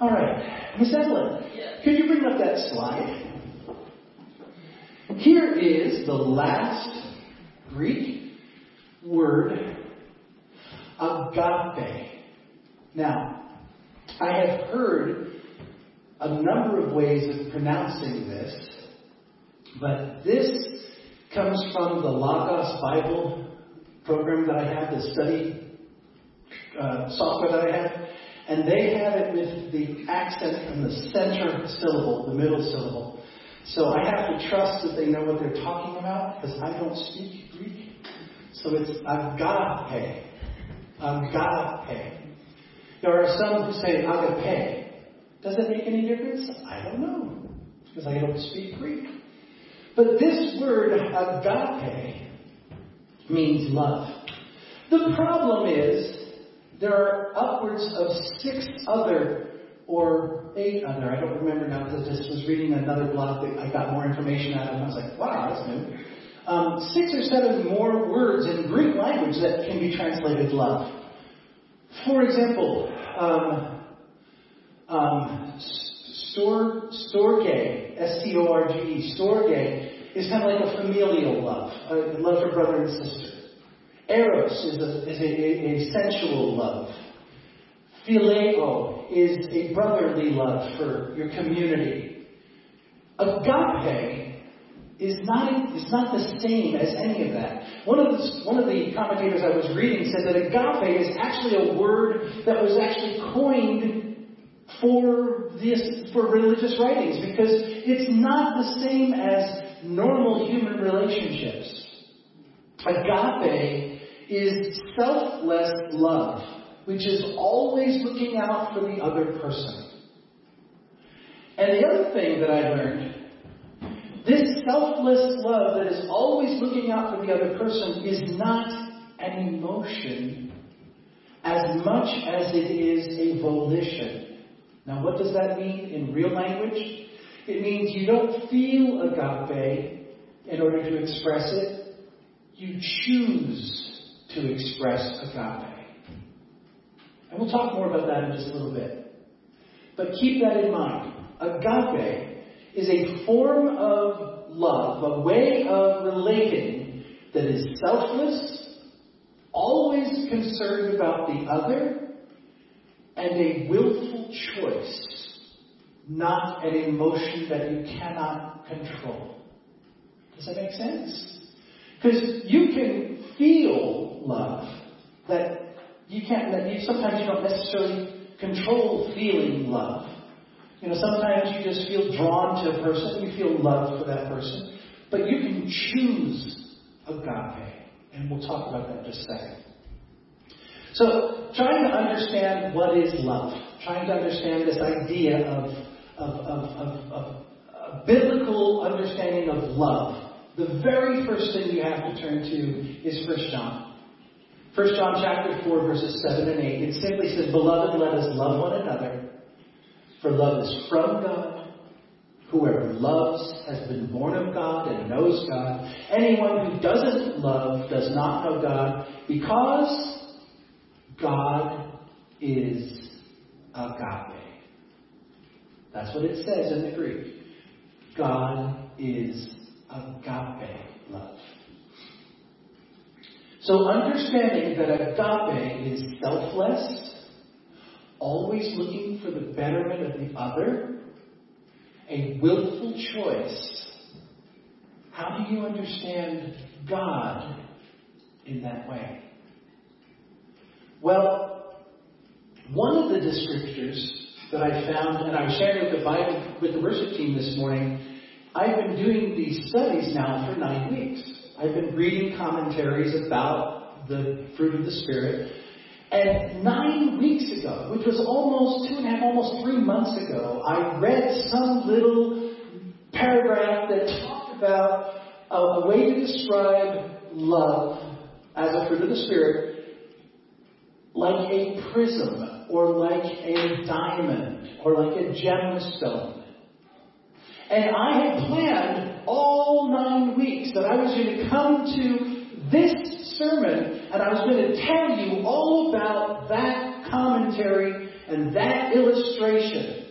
All right, Miss Evelyn, could you bring up that slide? Here is the last Greek word, agape. Now, I have heard a number of ways of pronouncing this, but this comes from the Logos Bible program that I have, the study uh, software that I have, and they have it with the accent on the center syllable, the middle syllable. So I have to trust that they know what they're talking about because I don't speak Greek. So it's agape. Agape. There are some who say agape. Does that make any difference? I don't know because I don't speak Greek. But this word agape means love. The problem is there are upwards of six other or eight other, I don't remember now because I just was reading another blog that I got more information out of, and I was like, wow, that's new. Um, six or seven more words in Greek language that can be translated love. For example, um, um, stor, storge, S-T-O-R-G-E, storge, is kind of like a familial love, a love for brother and sister. Eros is a, is a, a, a sensual love. Phileo is a brotherly love for your community. Agape is not, is not the same as any of that. One of, the, one of the commentators I was reading said that agape is actually a word that was actually coined for, this, for religious writings because it's not the same as normal human relationships. Agape is selfless love, which is always looking out for the other person. And the other thing that I learned this selfless love that is always looking out for the other person is not an emotion as much as it is a volition. Now, what does that mean in real language? It means you don't feel agape in order to express it. You choose to express agape. And we'll talk more about that in just a little bit. But keep that in mind. Agape is a form of love, a way of relating that is selfless, always concerned about the other, and a willful choice, not an emotion that you cannot control. Does that make sense? Because you can feel love that you can't, that you, sometimes you don't necessarily control feeling love. You know, sometimes you just feel drawn to a person, you feel love for that person, but you can choose agape, and we'll talk about that in just a second. So, trying to understand what is love, trying to understand this idea of, of, of, of, a biblical understanding of love, the very first thing you have to turn to is 1 John. 1 John chapter 4, verses 7 and 8. It simply says, Beloved, let us love one another for love is from God. Whoever loves has been born of God and knows God. Anyone who doesn't love does not know God because God is agape. That's what it says in the Greek. God is agape. So understanding that agape is selfless, always looking for the betterment of the other, a willful choice. How do you understand God in that way? Well, one of the descriptors that I found, and I was sharing with the Bible with the worship team this morning, I've been doing these studies now for nine weeks. I've been reading commentaries about the fruit of the Spirit. And nine weeks ago, which was almost two and a half, almost three months ago, I read some little paragraph that talked about a, way to describe love as a fruit of the Spirit like a prism or like a diamond or like a gemstone. And I had planned all nine weeks that I was going to come to this sermon and I was going to tell you all about that commentary and that illustration.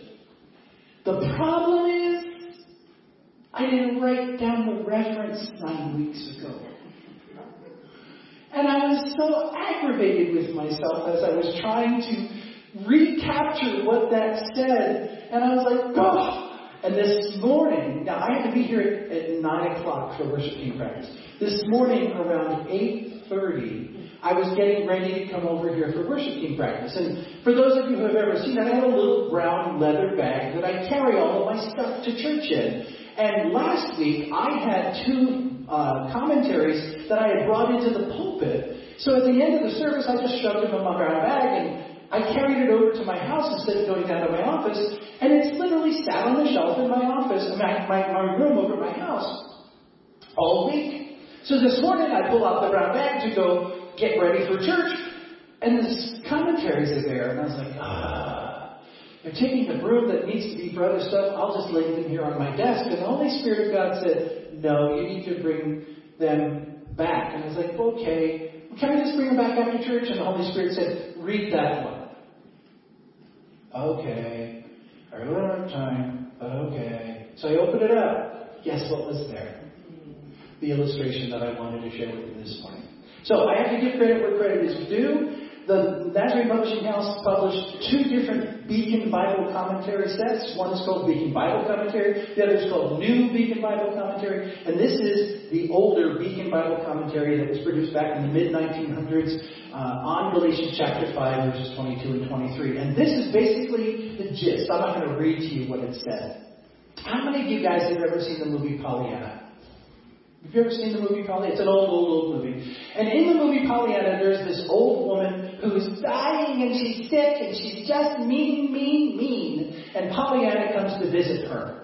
The problem is, I didn't write down the reference nine weeks ago. And I was so aggravated with myself as I was trying to recapture what that said. And I was like, oh. And this morning, now I have to be here at, at 9 o'clock for worship team practice. This morning around 8.30, I was getting ready to come over here for worship team practice. And for those of you who have ever seen it, I have a little brown leather bag that I carry all of my stuff to church in. And last week, I had two uh, commentaries that I had brought into the pulpit. So at the end of the service, I just shoved them in my brown bag and I carried it over to my house instead of going down to my office, and it's literally sat on the shelf in my office, my, my, my room over my house, all week. So this morning, I pull out the brown bag to go get ready for church, and the commentaries are there, and I was like, ah. They're taking the broom that needs to be for other stuff. I'll just lay them here on my desk. And the Holy Spirit of God said, No, you need to bring them back. And I was like, Okay, can I just bring them back after church? And the Holy Spirit said, Read that one. Okay. I really don't have time, but okay. So I opened it up. Guess what was there? The illustration that I wanted to share with you this morning. So I have to give credit where credit is due. The Nazarene Publishing House published two different Beacon Bible commentary sets. One is called Beacon Bible Commentary, the other is called New Beacon Bible Commentary, and this is the older Beacon Bible Commentary that was produced back in the mid 1900s uh, on Galatians chapter 5, verses 22 and 23. And this is basically the gist. I'm not going to read to you what it said. How many of you guys have ever seen the movie Pollyanna? Have you ever seen the movie Pollyanna? It's an old, old, old movie. And in the movie Pollyanna, there's this old woman who's dying and she's sick and she's just mean, mean, mean. And Pollyanna comes to visit her.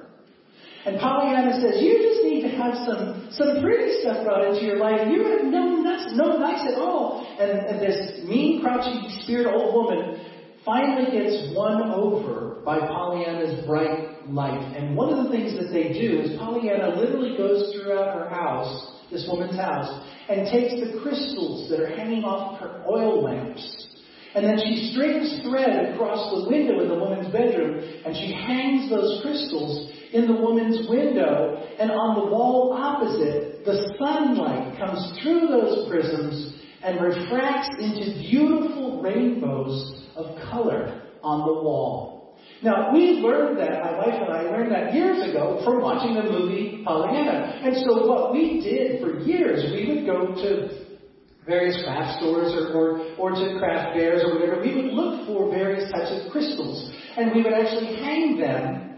And Pollyanna says, you just need to have some, some pretty stuff brought into your life. You have no, no nice at all. And, and this mean, crouchy, spirit old woman finally gets won over by Pollyanna's bright light. And one of the things that they do is Pollyanna literally goes throughout her house, this woman's house, and takes the crystals that are hanging off her oil lamps. And then she strings thread across the window in the woman's bedroom, and she hangs those crystals in the woman's window. And on the wall opposite, the sunlight comes through those prisms and refracts into beautiful rainbows of color on the wall. Now, we learned that, my wife and I learned that years ago from watching the movie Pollyanna. And so what we did for years, we would go to various craft stores or, or, or to craft fairs or whatever. We would look for various types of crystals. And we would actually hang them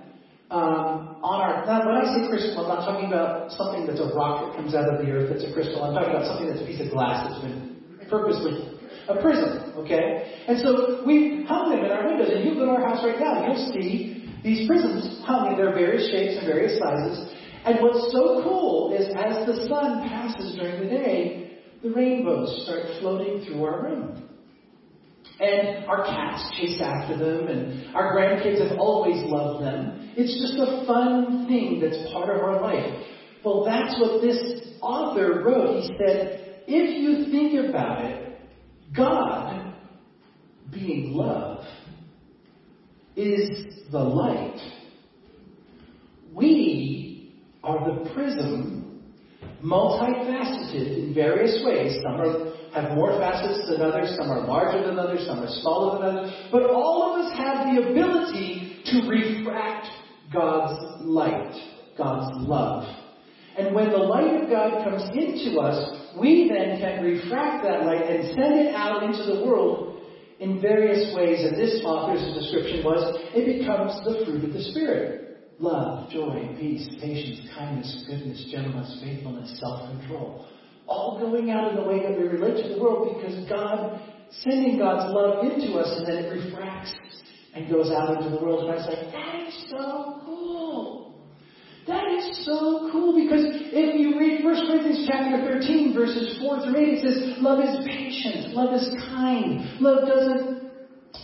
um, on our. Now, when I say crystal, I'm not talking about something that's a rock that comes out of the earth that's a crystal. I'm talking about something that's a piece of glass that's been purposely a prism, okay? And so we hung them in our windows, and you go to our house right now, you'll see these prisms hung in their various shapes and various sizes. And what's so cool is as the sun passes during the day, the rainbows start floating through our room. And our cats chase after them, and our grandkids have always loved them. It's just a fun thing that's part of our life. Well, that's what this author wrote. He said, if you think about it, God, being love, is the light. We are the prism, multifaceted in various ways. Some are, have more facets than others, some are larger than others, some are smaller than others, but all of us have the ability to refract God's light, God's love. And when the light of God comes into us, we then can refract that light and send it out into the world in various ways. And this author's description was it becomes the fruit of the Spirit love, joy, peace, patience, kindness, goodness, gentleness, faithfulness, self control. All going out in the way that we relate to the world because God, sending God's love into us, and then it refracts and goes out into the world. And I was like, that is so. That is so cool because if you read 1 Corinthians chapter 13, verses 4 through 8, it says, Love is patient, love is kind, love doesn't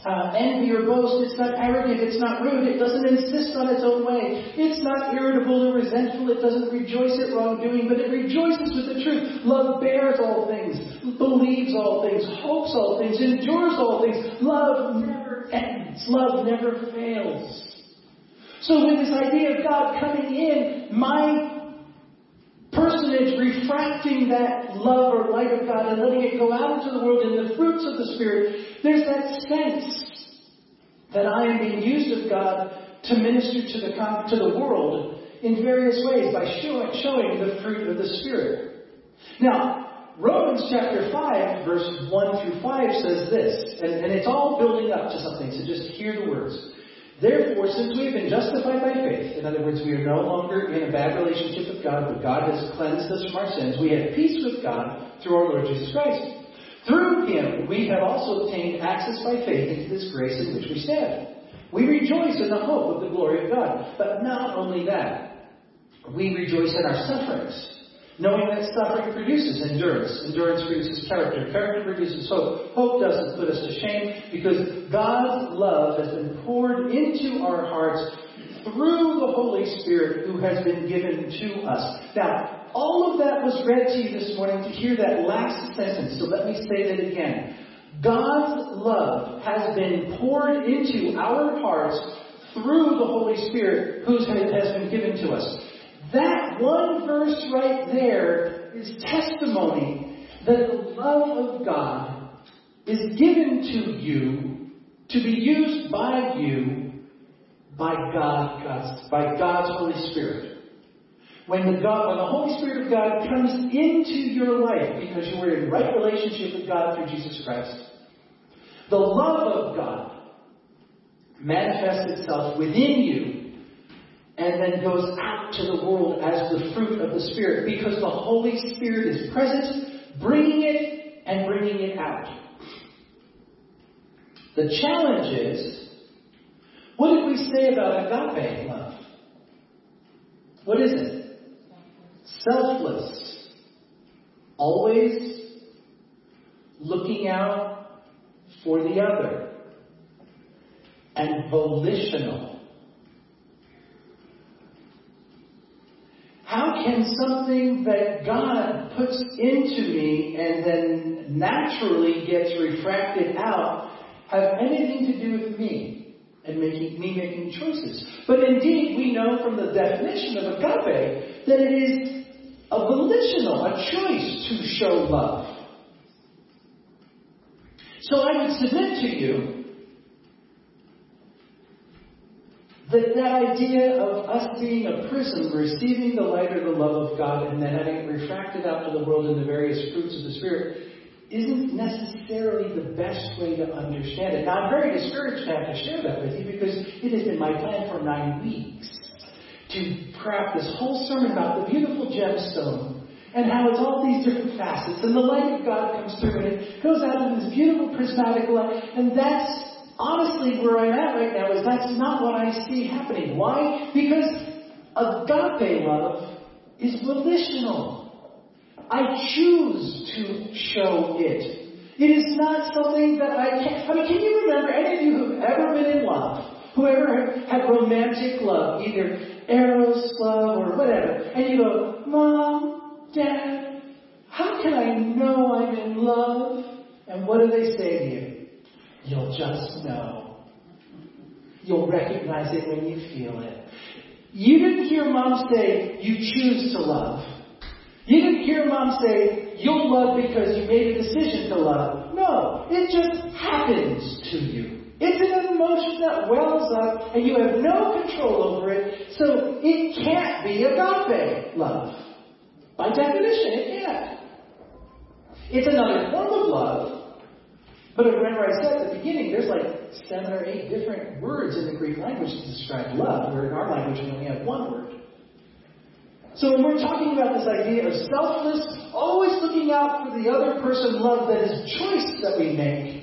uh, envy or boast, it's not arrogant, it's not rude, it doesn't insist on its own way, it's not irritable or resentful, it doesn't rejoice at wrongdoing, but it rejoices with the truth. Love bears all things, believes all things, hopes all things, endures all things. Love never ends. Love never fails. So with this idea of God coming in, my personage refracting that love or light of God and letting it go out into the world in the fruits of the Spirit, there's that sense that I am being used of God to minister to the, to the world in various ways by showing, showing the fruit of the Spirit. Now, Romans chapter 5, verse 1 through 5 says this, and, and it's all building up to something, so just hear the words. Therefore, since we have been justified by faith, in other words, we are no longer in a bad relationship with God, but God has cleansed us from our sins, we have peace with God through our Lord Jesus Christ. Through him, we have also obtained access by faith into this grace in which we stand. We rejoice in the hope of the glory of God. But not only that, we rejoice in our sufferings, knowing that suffering produces endurance. Endurance produces character. Character produces hope. Hope doesn't put us to shame because God's love has been poured into our hearts through the Holy Spirit who has been given to us. Now, all of that was read to you this morning to hear that last sentence, so let me say that again. God's love has been poured into our hearts through the Holy Spirit who has been given to us. That one verse right there is testimony that the love of God is given to you to be used by you by God, God's, by God's Holy Spirit. When the, God, when the Holy Spirit of God comes into your life because you were in right relationship with God through Jesus Christ, the love of God manifests itself within you and then goes out to the world as the fruit of the Spirit because the Holy Spirit is present, bringing it and bringing it out. The challenge is what did we say about agape love? What is it? Selfless. Always looking out for the other. And volitional. How can something that God puts into me and then naturally gets refracted out have anything to do with me and making me making choices? But indeed, we know from the definition of agape that it is a volitional, a choice to show love. So I would submit to you that that idea of us being a prism, receiving the light or the love of God, and then having it refracted out to the world in the various fruits of the Spirit, isn't necessarily the best way to understand it. Now, I'm very discouraged to have to share that with you because it has been my plan for nine weeks to craft this whole sermon about the beautiful gemstone and how it's all these different facets, and the light of God comes through, and it goes out in this beautiful prismatic light, and that's honestly, where I'm at right now is that's not what I see happening. Why? Because agape love is volitional. I choose to show it. It is not something that I can. I mean, can you remember any of you who've ever been in love, whoever had romantic love, either eros love or whatever, and you go, Mom, Dad, how can I know I'm in love? And what do they say to you? You'll just know. You'll recognize it when you feel it. You didn't hear mom say, you choose to love. You didn't hear mom say, you'll love because you made a decision to love. No, it just happens to you. It's an emotion that wells up and you have no control over it, so it can't be agape love. By definition, it can't. It's another form of love, but remember, I said at the beginning, there's like seven or eight different words in the Greek language to describe love, where in our language we only have one word. So when we're talking about this idea of selfless, always looking out for the other person love that is choice that we make,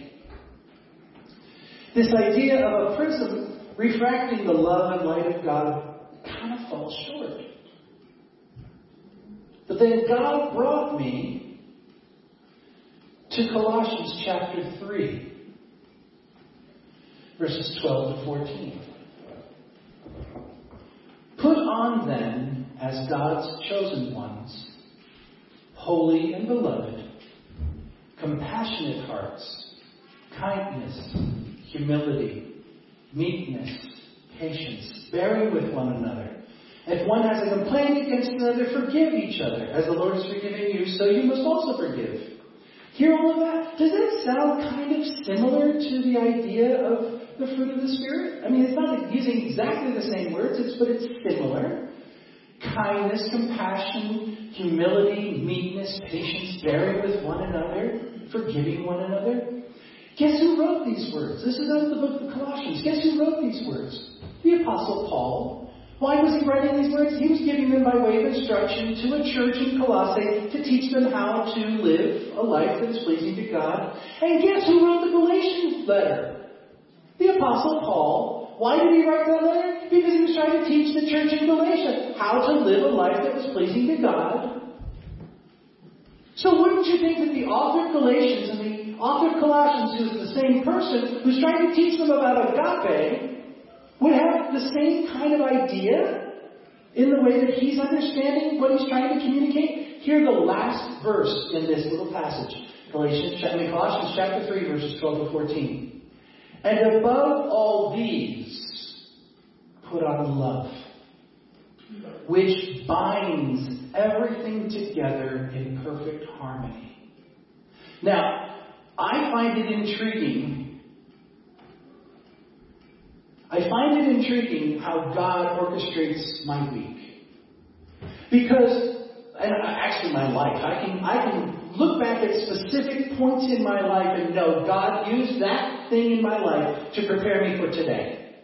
this idea of a prism refracting the love and light of God kind of falls short. But then God brought me to Colossians chapter 3, verses 12 to 14. Put on then, as God's chosen ones, holy and beloved, compassionate hearts, kindness, humility, meekness, patience, bearing with one another. If one has a complaint against another, forgive each other. As the Lord has forgiven you, so you must also forgive. Hear all of that? Does that sound kind of similar to the idea of the fruit of the Spirit? I mean, it's not using exactly the same words, it's, but it's similar. Kindness, compassion, humility, meekness, patience, bearing with one another, forgiving one another. Guess who wrote these words? This is out of the book of Colossians. Guess who wrote these words? The Apostle Paul. Why was he writing these words? He was giving them by way of instruction to a church in Colossae to teach them how to live a life that is pleasing to God. And guess who wrote the Galatians letter? The Apostle Paul. Why did he write that letter? Because he was trying to teach the church in Galatia how to live a life that was pleasing to God. So wouldn't you think that the author of Galatians and the author of Colossians, who is the same person, who's trying to teach them about agape, would have the same kind of idea in the way that he's understanding what he's trying to communicate? Hear the last verse in this little passage. Galatians, Colossians chapter 3, verses 12 to 14. And above all these, put on love, which binds everything together in perfect harmony. Now, I find it intriguing. I find it intriguing how God orchestrates my week. Because, and actually my life, I can, I can look back at specific points in my life and know God used that thing in my life to prepare me for today.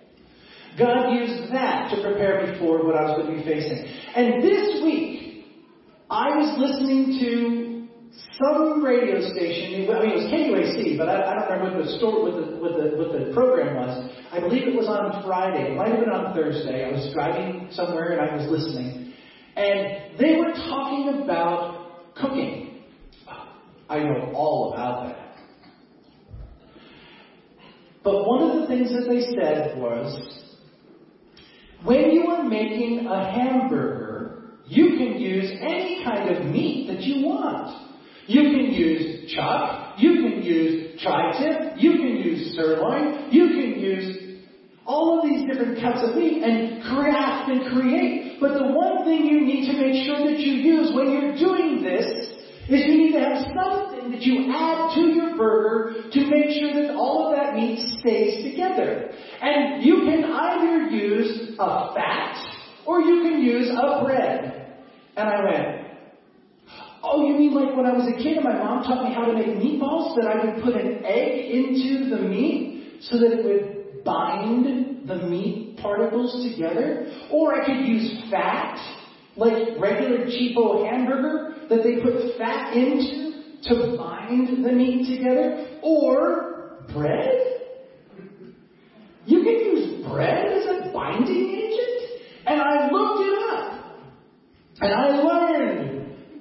God used that to prepare me for what I was going to be facing. And this week, I was listening to some radio station, I mean it was KUAC, but I, I don't remember what the, story, what, the, what, the, what the program was. I believe it was on Friday. It might have been on Thursday. I was driving somewhere and I was listening. And they were talking about cooking. I know all about that. But one of the things that they said was, when you are making a hamburger, you can use any kind of meat that you want. You can use chuck, you can use tri-tip, you can use sirloin, you can use all of these different cuts of meat and craft and create. But the one thing you need to make sure that you use when you're doing this is you need to have something that you add to your burger to make sure that all of that meat stays together. And you can either use a fat or you can use a bread. And I went, Oh, you mean like when I was a kid and my mom taught me how to make meatballs, that I would put an egg into the meat so that it would bind the meat particles together? Or I could use fat, like regular cheapo hamburger, that they put fat into to bind the meat together? Or bread? You can use bread as a binding agent? And I looked it up. And I learned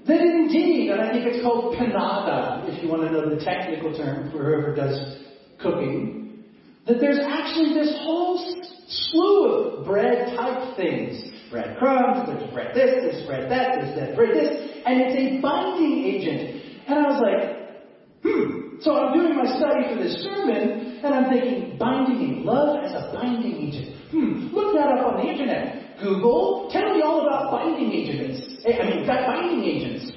that indeed, and I think it's called panada, if you want to know the technical term for whoever does cooking, that there's actually this whole slew of bread type things. Bread crumbs, there's bread this, there's bread that, there's that bread this, and it's a binding agent. And I was like, hmm. So I'm doing my study for this sermon, and I'm thinking, binding in love as a binding agent. Hmm, look that up on the internet. Google, tell me all about binding agents. I mean, binding agents.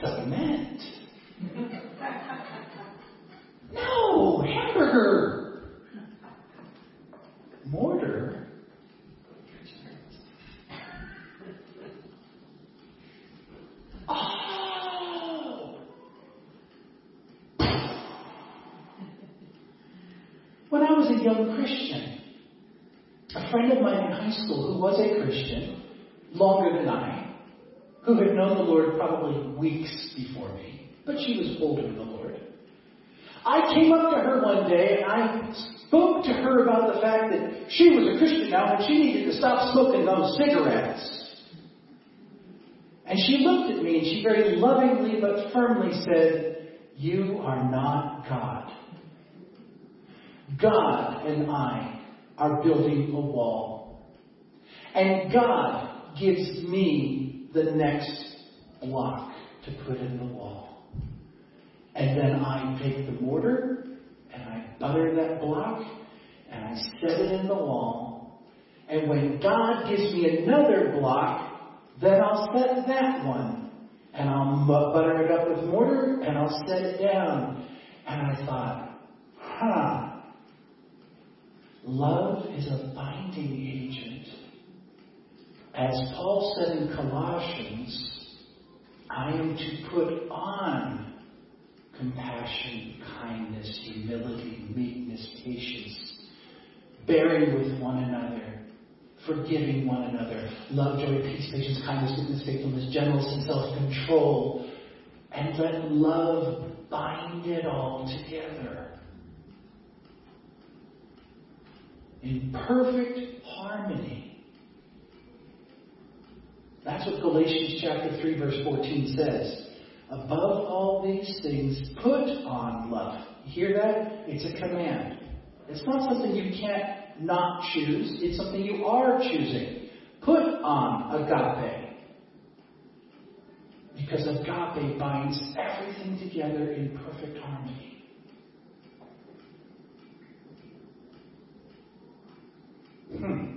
Cement. no, hamburger. Mortar. Oh. When I was a young Christian, a friend of mine in high school who was a Christian, longer than I, who had known the Lord probably weeks before me, but she was older than the Lord. I came up to her one day and I spoke to her about the fact that she was a Christian now and she needed to stop smoking those cigarettes. And she looked at me and she very lovingly but firmly said, You are not God. God and I are building a wall. And God gives me the next block to put in the wall. And then I take the mortar and I butter that block and I set it in the wall. And when God gives me another block, then I'll set that one. And I'll butter it up with mortar and I'll set it down. And I thought, huh, love is a binding agent. As Paul said in Colossians, I am to put on compassion, kindness, humility, meekness, patience, bearing with one another, forgiving one another, love, joy, peace, patience, kindness, goodness, faithfulness, gentleness, and self-control, and let love bind it all together. In perfect harmony. That's what Galatians chapter 3 verse 14 says. Above all these things, put on love. You hear that? It's a command. It's not something you can't not choose. It's something you are choosing. Put on agape. Because agape binds everything together in perfect harmony. Hmm.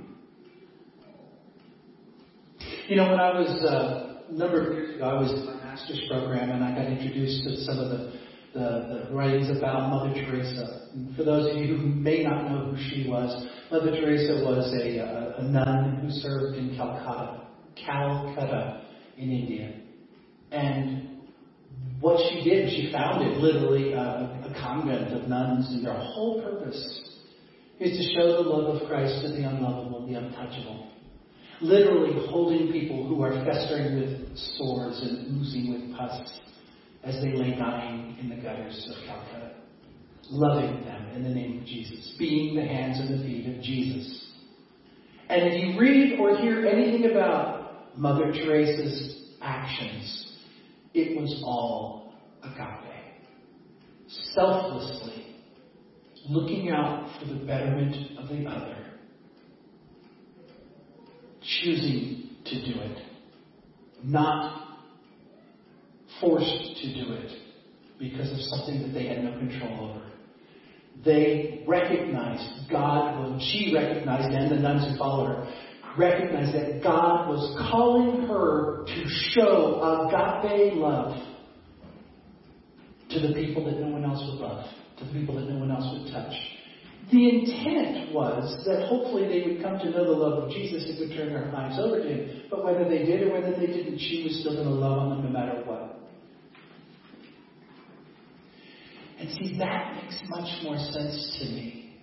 You know, when I was uh, a number of years ago, I was in my master's program and I got introduced to some of the, the, the writings about Mother Teresa. For those of you who may not know who she was, Mother Teresa was a, a, a nun who served in Calcutta, Calcutta in India. And what she did, she founded literally a, a convent of nuns, and their whole purpose is to show the love of Christ to the unlovable, the untouchable. Literally holding people who are festering with sores and oozing with pus as they lay dying in the gutters of Calcutta. Loving them in the name of Jesus, being the hands and the feet of Jesus. And if you read or hear anything about Mother Teresa's actions, it was all agape. Selflessly looking out for the betterment of the other, choosing to do it, not forced to do it because of something that they had no control over. They recognized God, well, she recognized, and the nuns who followed her, recognized that God was calling her to show agape love to the people that no one else would love to the people that no one else would touch. The intent was that hopefully they would come to know the love of Jesus and would turn their lives over to Him. But whether they did or whether they didn't, she was still going to love them no matter what. And see, that makes much more sense to me.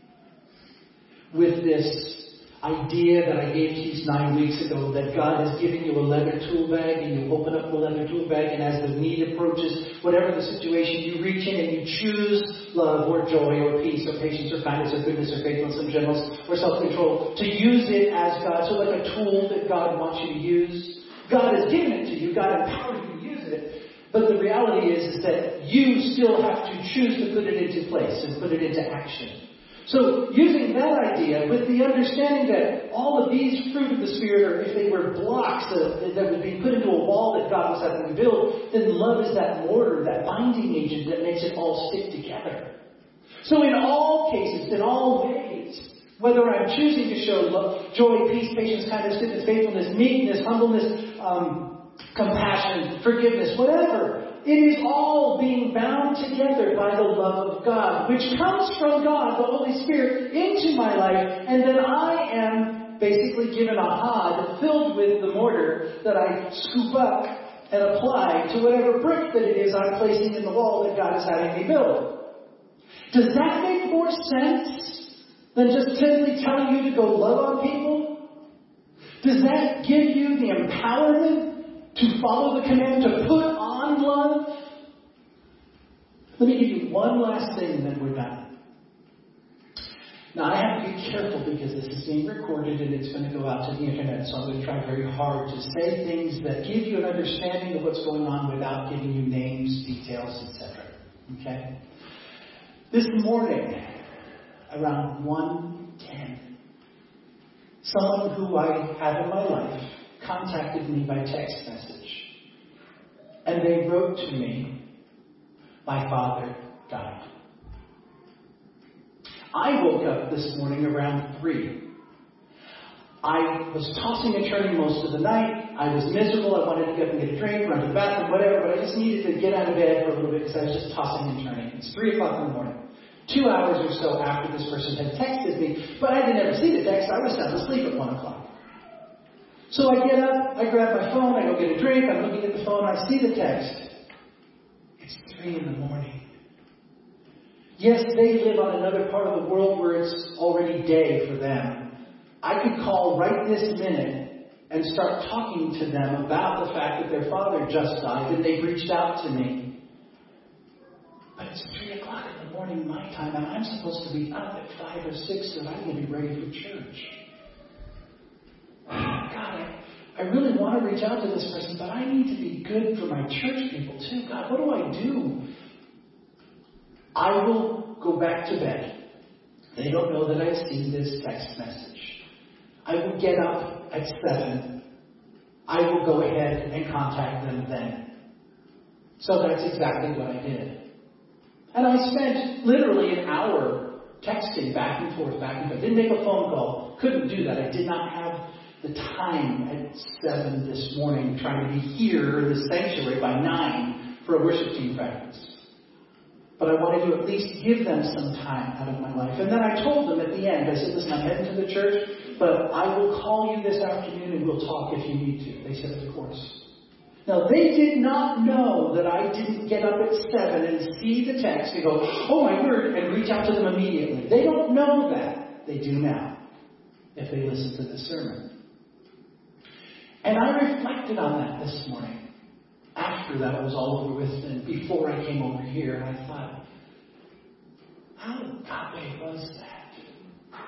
With this idea that I gave you nine weeks ago that God has given you a leather tool bag and you open up the leather tool bag and as the need approaches, whatever the situation, you reach in and you choose love or joy or peace or patience or kindness or goodness or faithfulness or gentleness or self-control to use it as God, so like a tool that God wants you to use. God has given it to you. God empowered you to use it. But the reality is, is that you still have to choose to put it into place and put it into action. So, using that idea with the understanding that all of these fruit of the Spirit are, if they were blocks that, that were being put into a wall that God was having to build, then love is that mortar, that binding agent that makes it all stick together. So, in all cases, in all ways, whether I'm choosing to show love, joy, peace, patience, kindness, goodness, faithfulness, meekness, humbleness, um, compassion, forgiveness, whatever, it is all being bound together by the love of God, which comes from God, the Holy Spirit, into my life, and then I am basically given a hod filled with the mortar that I scoop up and apply to whatever brick that it is I'm placing in the wall that God is having me build. Does that make more sense than just simply telling you to go love on people? Does that give you the empowerment to follow the command to put love? Let me give you one last thing and then we're done. Now, I have to be careful because this is being recorded and it's going to go out to the internet, so I'm going to try very hard to say things that give you an understanding of what's going on without giving you names, details, etc. Okay? This morning, around 1.10, someone who I have in my life contacted me by text message. And they wrote to me, my father died. I woke up this morning around 3. I was tossing and turning most of the night. I was miserable. I wanted to get up and get a drink, run to the bathroom, whatever, but I just needed to get out of bed for a little bit because I was just tossing and turning. It's 3 o'clock in the morning. Two hours or so after this person had texted me, but I didn't ever see the text. I was sound asleep at 1 o'clock. So I get up, I grab my phone, I go get a drink, I'm looking at the phone, I see the text. It's 3 in the morning. Yes, they live on another part of the world where it's already day for them. I could call right this minute and start talking to them about the fact that their father just died and they've reached out to me. But it's 3 o'clock in the morning my time and I'm supposed to be up at 5 or 6 so I can be ready for church. God, I, I really want to reach out to this person, but I need to be good for my church people too. God, what do I do? I will go back to bed. They don't know that I've seen this text message. I will get up at 7. I will go ahead and contact them then. So that's exactly what I did. And I spent literally an hour texting back and forth, back and forth. Didn't make a phone call. Couldn't do that. I did not have the time at 7 this morning trying to be here in the sanctuary by 9 for a worship team practice. But I wanted to at least give them some time out of my life. And then I told them at the end, I said, listen, I'm heading to the church, but I will call you this afternoon and we'll talk if you need to. They said, of course. Now, they did not know that I didn't get up at 7 and see the text and go, oh my word, and reach out to them immediately. They don't know that. They do now, if they listen to the sermon. And I reflected on that this morning after that was all over with and before I came over here, I thought, how agape was that?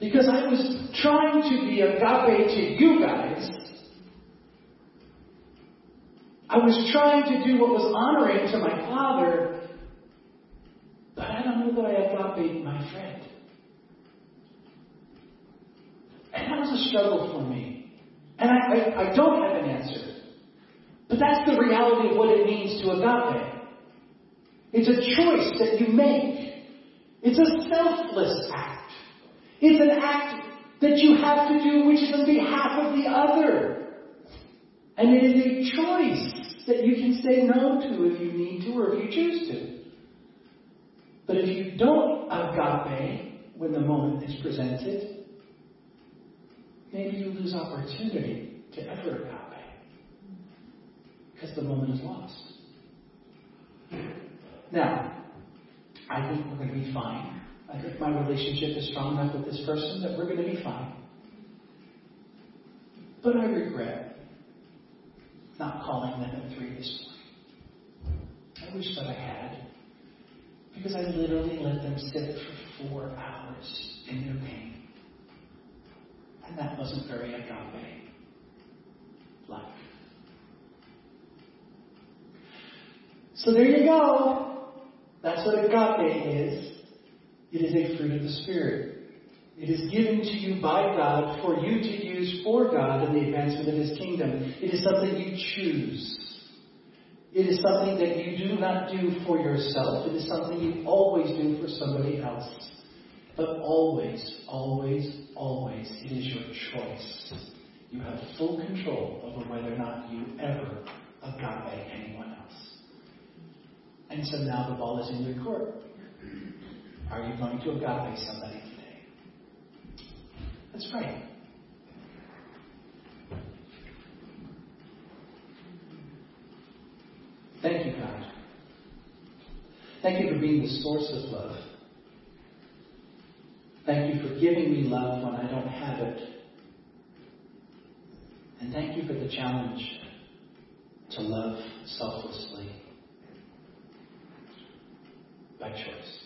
Because I was trying to be agape to you guys. I was trying to do what was honoring to my father, but I don't know that I agape my friend. And that was a struggle for me. And I, I, I don't have an answer. But that's the reality of what it means to agape. It's a choice that you make. It's a selfless act. It's an act that you have to do which is on behalf of the other. And it is a choice that you can say no to if you need to or if you choose to. But if you don't agape when the moment is presented, maybe you lose opportunity to ever agape because the moment is lost. Now, I think we're going to be fine. I think my relationship is strong enough with this person that we're going to be fine. But I regret not calling them at 3 this morning. I wish that I had. Because I literally let them sit for four hours in their pain. And that wasn't very agape like. So there you go. That's what agape is. It is a fruit of the Spirit. It is given to you by God for you to use for God in the advancement of His kingdom. It is something you choose. It is something that you do not do for yourself. It is something you always do for somebody else. But always, always, always, it is your choice. You have full control over whether or not you ever agape anyone else. And so now the ball is in your court. Are you going to agape somebody today? Let's pray. Thank you, God. Thank you for being the source of love. Thank you for giving me love when I don't have it. And thank you for the challenge to love selflessly by choice.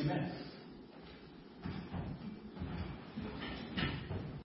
Amen.